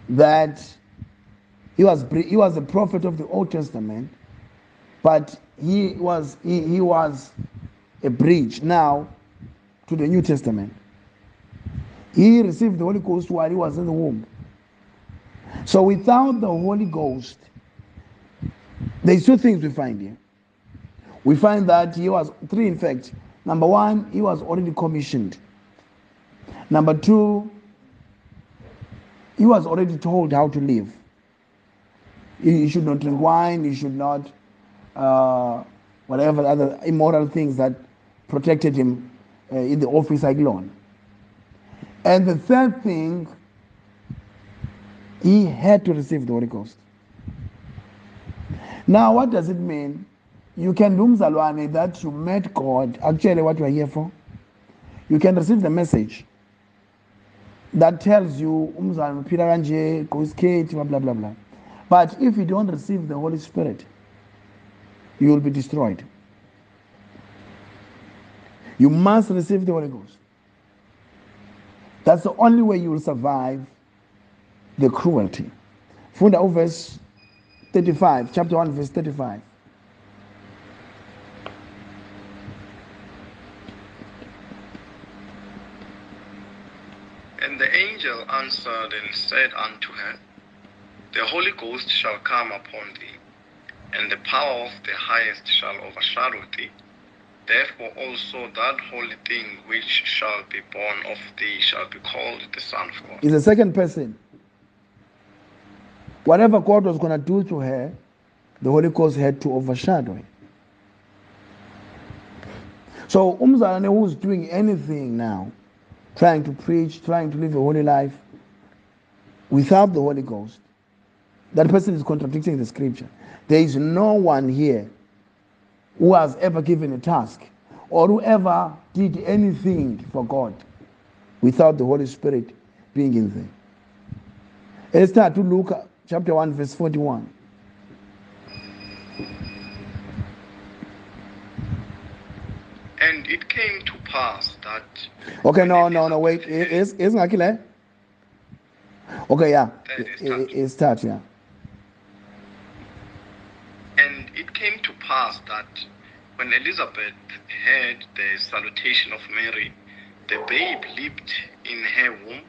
that he was he was a prophet of the Old Testament, but he was he, he was a bridge now to the New Testament. He received the Holy Ghost while he was in the womb. So without the Holy Ghost, there's two things we find here. We find that he was three, in fact. Number one, he was already commissioned. Number two, he was already told how to live. He should not drink wine. He should not, uh, whatever other immoral things that protected him uh, in the office loan. And the third thing, he had to receive the Holy Ghost. Now, what does it mean? You can do mzalwane that you met God, actually what you are here for. You can receive the message that tells you umzalwane uphila blah blah blah. But if you don't receive the Holy Spirit, you will be destroyed. You must receive the Holy Ghost. That's the only way you will survive the cruelty. Funda verse 35, chapter 1, verse 35. And the angel answered and said unto her, The Holy Ghost shall come upon thee, and the power of the highest shall overshadow thee. Therefore also that holy thing which shall be born of thee shall be called the Son of God. Is the second person. Whatever God was going to do to her, the Holy Ghost had to overshadow it. So, Umzalane who's doing anything now, trying to preach, trying to live a holy life, without the Holy Ghost, that person is contradicting the scripture. There is no one here who has ever given a task or whoever did anything for God without the Holy Spirit being in them. Let's start to Luke chapter 1, verse 41. And it came to pass that. Okay, no, no, no, wait. Is is ngakile? Okay, yeah. It start, yeah. And it pass that when Elizabeth heard the salutation of Mary, the babe leaped in her womb,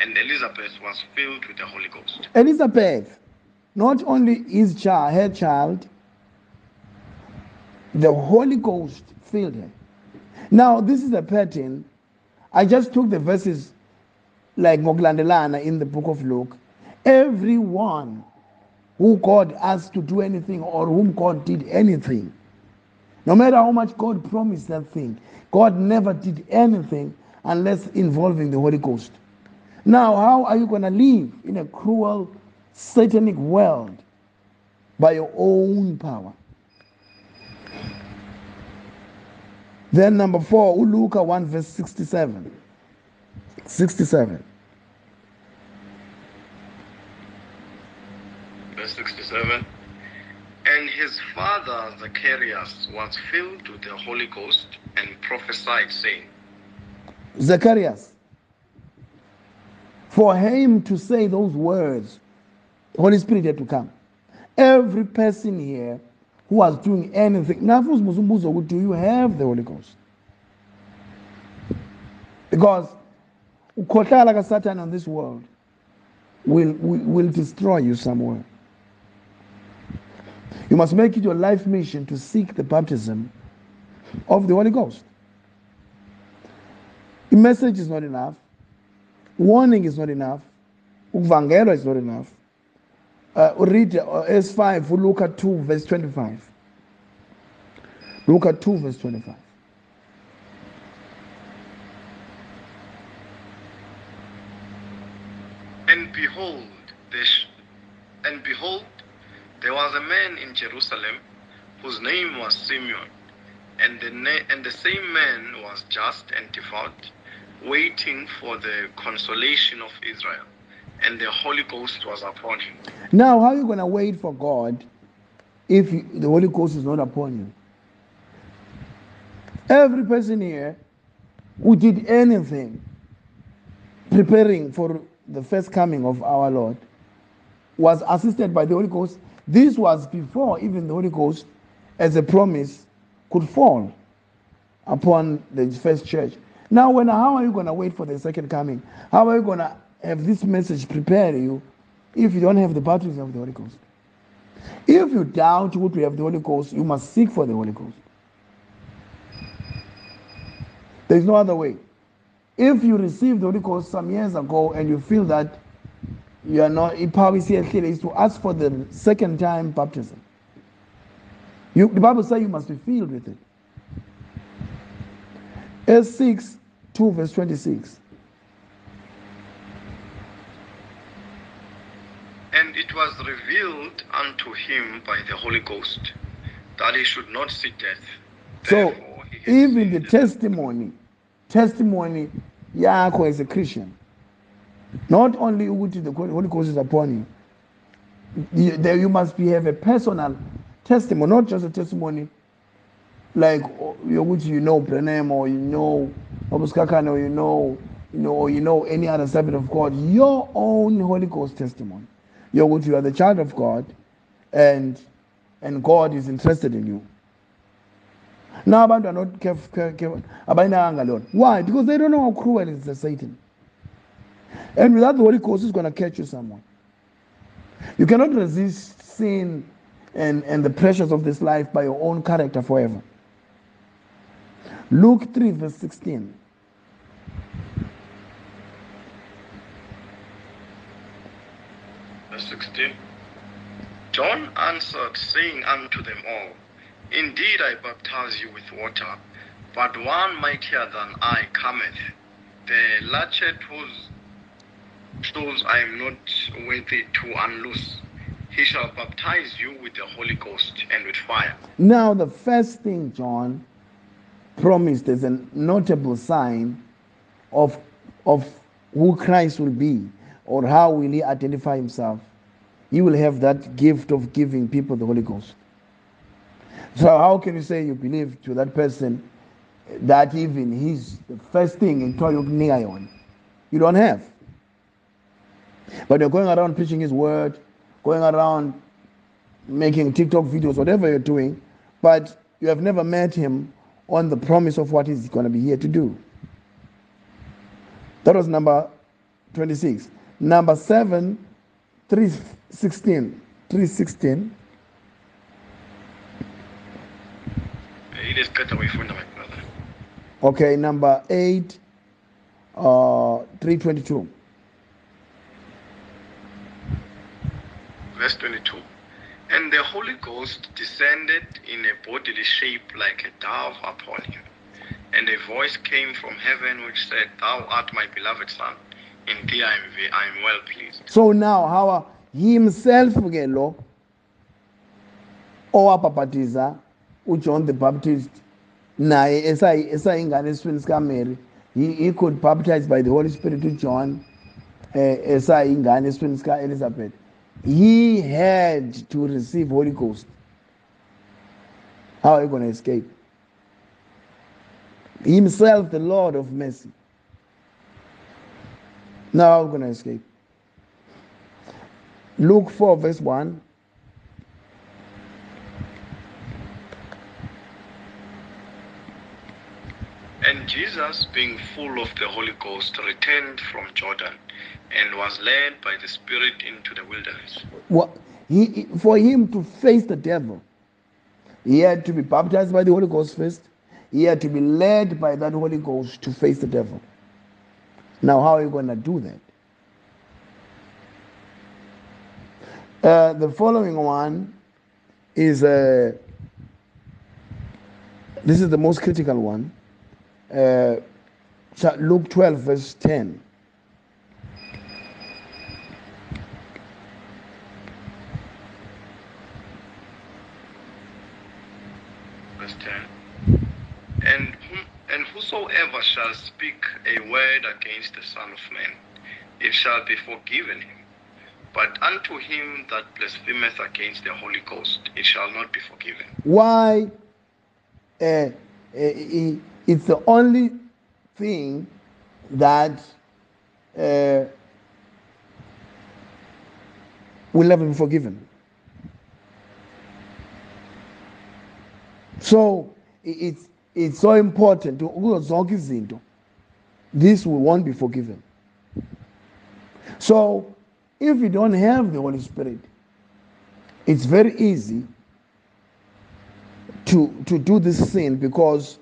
and Elizabeth was filled with the Holy Ghost. Elizabeth, not only his child, her child, the Holy Ghost filled her. Now, this is a pattern. I just took the verses like Moglandelana in the book of Luke. Everyone who God asked to do anything or whom God did anything, no matter how much God promised that thing, God never did anything unless involving the Holy Ghost. Now, how are you going to live in a cruel, satanic world by your own power? Then, number four, Luke 1, verse 67. 67. Verse 67. And his father Zacharias was filled with the Holy Ghost and prophesied, saying, Zacharias, for him to say those words, the Holy Spirit had to come. Every person here who was doing anything, do you have the Holy Ghost? Because ukhohlala Satan on this world will, will, will destroy you somewhere. You must make it your life mission to seek the baptism of the Holy Ghost. The message is not enough. Warning is not enough. Uvangelo is not enough. Uh, read uh, S5, look at 2, verse 25. Look at 2, verse 25. And behold, this, and behold, there was a man in Jerusalem whose name was Simeon, and the, na- and the same man was just and devout, waiting for the consolation of Israel, and the Holy Ghost was upon him. Now, how are you going to wait for God if the Holy Ghost is not upon you? Every person here who did anything preparing for the first coming of our Lord was assisted by the Holy Ghost this was before even the Holy Ghost, as a promise, could fall upon the first church. Now, when how are you going to wait for the second coming? How are you going to have this message prepare you if you don't have the baptism of the Holy Ghost? If you doubt what we have the Holy Ghost, you must seek for the Holy Ghost. There is no other way. If you received the Holy Ghost some years ago and you feel that you are not ehlile is to ask for the second time baptism. You, the bible says you must be filled with it. S 6 2 verse 26 and it was revealed unto him by the holy ghost that he should not see death. So even the testimony testimony yakho as a christian not only ukuthi the Holy Ghost is upon you, there you must be, have a personal testimony, not just a testimony like yokuthi you know Branham or you know Obuskakane or you know you know or you know any other servant of God. Your own Holy Ghost testimony. Yokuthi you are the child of God and and God is interested in you. Now abantu are not careful. Why? Because they don't know how cruel is the Satan. And without the Holy Ghost, it's going to catch you someone. You cannot resist sin and, and the pressures of this life by your own character forever. Luke 3, verse 16. Verse 16. John answered, saying unto them all, Indeed I baptize you with water, but one mightier than I cometh, the latchet whose shoes I am not worthy to unloose. He shall baptize you with the Holy Ghost and with fire. Now, the first thing John promised is a notable sign of, of who Christ will be or how will he identify himself, he will have that gift of giving people the Holy Ghost. So, how can you say you believe to that person that even he's the first thing in Toyok You don't have. But you're going around preaching his word, going around making TikTok videos, whatever you're doing, but you have never met him on the promise of what he's going to be here to do. That was number 26. Number 7, 316. 316. It is cut away from the mic, brother. Okay, number 8, uh, 322. Verse 22. And the Holy Ghost descended in a bodily shape like a dove upon him. And a voice came from heaven which said, Thou art my beloved Son, in thee I am, I am well pleased. So now, how himself ke lo owabhabhatiza uJohn the Baptist naye esayingane esifeni sikaMary he, he could baptize by the Holy Spirit to uJohn eh, esayingane esifeni sika He had to receive Holy Ghost. How are you going to escape? Himself the Lord of mercy. Now I'm going to escape? Luke 4 verse 1 Jesus, being full of the Holy Ghost, returned from Jordan and was led by the Spirit into the wilderness. What, he, for him to face the devil, he had to be baptized by the Holy Ghost first. He had to be led by that Holy Ghost to face the devil. Now, how are you going to do that? Uh, the following one is uh, this is the most critical one. Uh, Luke 12, verse 10. Verse 10. And, whom, and whosoever shall speak a word against the Son of Man, it shall be forgiven him. But unto him that blasphemeth against the Holy Ghost, it shall not be forgiven. Why? Uh, uh, it's the only thing that uh, will never be forgiven. So it's it's so important to. This will won't be forgiven. So if you don't have the Holy Spirit, it's very easy to to do this sin because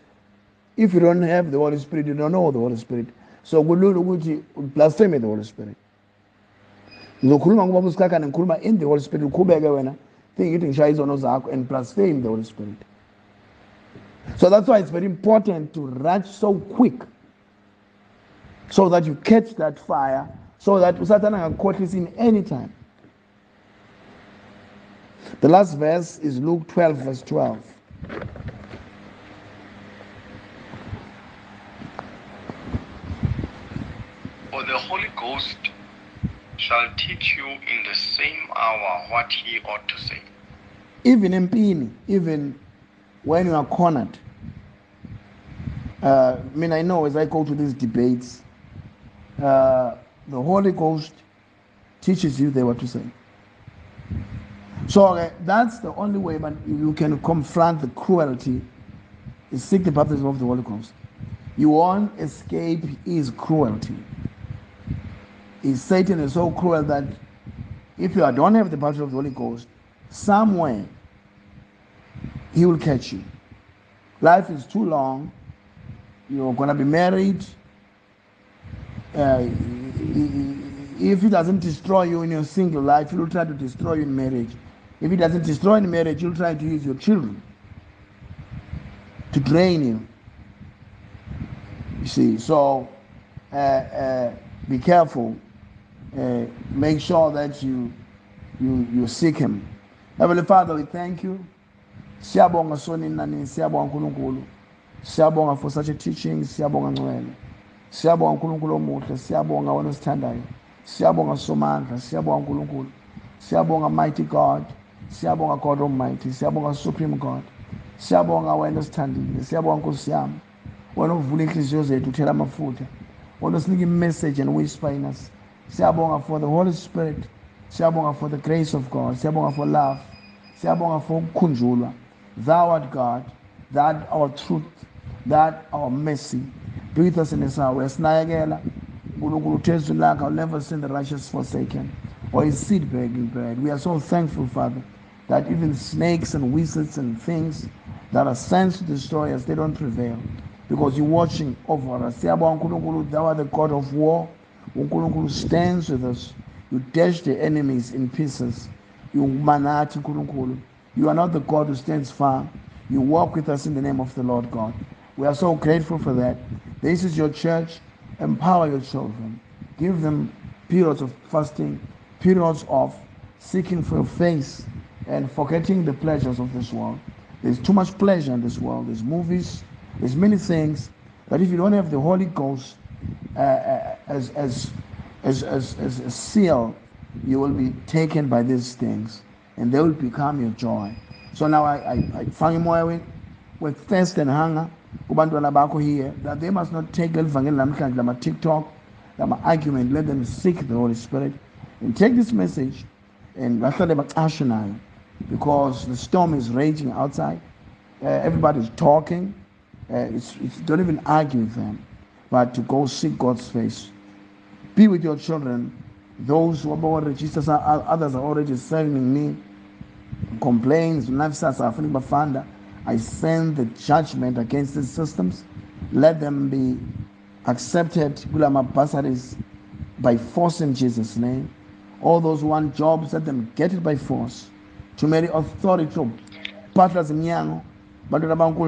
if you don't have the Holy Spirit, you don't know the Holy Spirit. So kulula ukuthi blaspheme the Holy Spirit. In the Holy Spirit think ithi ngishaya and blaspheme the Holy Spirit. So that's why it's very important to rush so quick so that you catch that fire so that Satan angakukhohlisa in any time. The last verse is Luke 12 verse 12. The Holy Ghost shall teach you in the same hour what he ought to say. Even in pain, even when you are cornered. Uh, I mean, I know as I go to these debates, uh, the Holy Ghost teaches you there what to say. So uh, that's the only way but you can confront the cruelty is seek the baptism of the Holy Ghost. You won't escape his cruelty is Satan is so cruel that if you don't have the baptism of the Holy Ghost, somewhere he will catch you. Life is too long. You're to be married. Uh, if he doesn't destroy you in your single life, he will try to destroy you in marriage. If he doesn't destroy in marriage, he'll try to use your children to drain you. You see, so uh, uh, be careful uh, make sure that you you, you seek Him. Heavenly Father, we thank you. Siyabonga soni nani, siyabonga nkulunkulu. Siyabonga for such a teaching, siyabonga ngcwele. Siyabonga nkulunkulu omuhle, siyabonga wena osithandayo. Siyabonga somandla, siyabonga nkulunkulu. Siyabonga mighty God. Siyabonga God Almighty. Siyabonga Supreme God. Siyabonga wena osithandile. Siyabonga Nkosi yami. Wena uvula inhliziyo zethu uthela amafutha. Wena usinika i-message and whisper in us. Siyabonga for the Holy Spirit. Siyabonga for the grace of God. Siyabonga for love. Siyabonga for ukukhunjulwa. Thou art God. That our truth. That our mercy. Be with us in this hour. Sinayekela. uNkulunkulu lakhe I'll never seen the righteous forsaken or his seed begging bread. We are so thankful, Father, that even snakes and wizards and things that are sent to destroy us, they don't prevail. Because you're watching over us. Siyabonga uNkulunkulu, thou art the God of war. uNkulunkulu stands with us. You dash the enemies in pieces. You manathi uNkulunkulu. You are not the God who stands far. You walk with us in the name of the Lord God. We are so grateful for that. This is your church. Empower your children. Give them periods of fasting, periods of seeking for your face and forgetting the pleasures of this world. There's too much pleasure in this world. There's movies, there's many things that if you don't have the Holy Ghost as, as, as, as, as a seal, you will be taken by these things and they will become your joy. So now I, I, I find more with, with thirst and hunger. Kubantwana bakho here that they must not take elivangeli namhlanje lama-tiktok lama-argument let them seek the holy spirit and take this message and bahlale bacashe nayo because the storm is raging outside. Uh, everybody's talking. Uh, it's, it's, don't even argue with them but to go seek god's face be with your children those who are registered others are already serving me complaints nafisasa afuna bafanda I send the judgment against these systems. Let them be accepted, by force in Jesus' name. All those who want jobs, let them get it by force. To many authority, partners in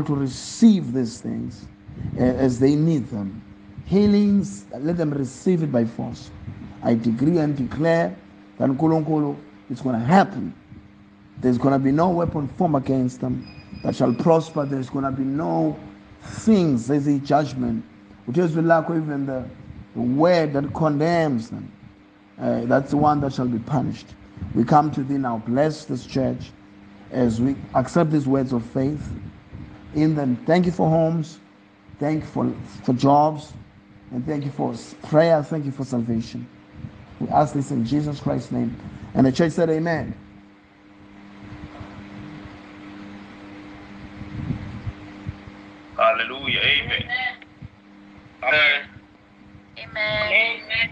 to receive these things eh, as they need them. Healings, let them receive it by force. I decree and declare that Nkulunkulu, it's going to happen. There's going to be no weapon formed against them that shall prosper. There's going to be no things, there's a judgment. Which is lack even the, the word that condemns them. Uh, that's the one that shall be punished. We come to thee now. Bless this church as we accept these words of faith. In them, thank you for homes. Thank you for, for jobs. And thank you for prayer. Thank you for salvation. We ask this in Jesus Christ's name. And the church said, Amen. Hallelujah. Amen. Amen. Amen. Amen.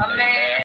Amen.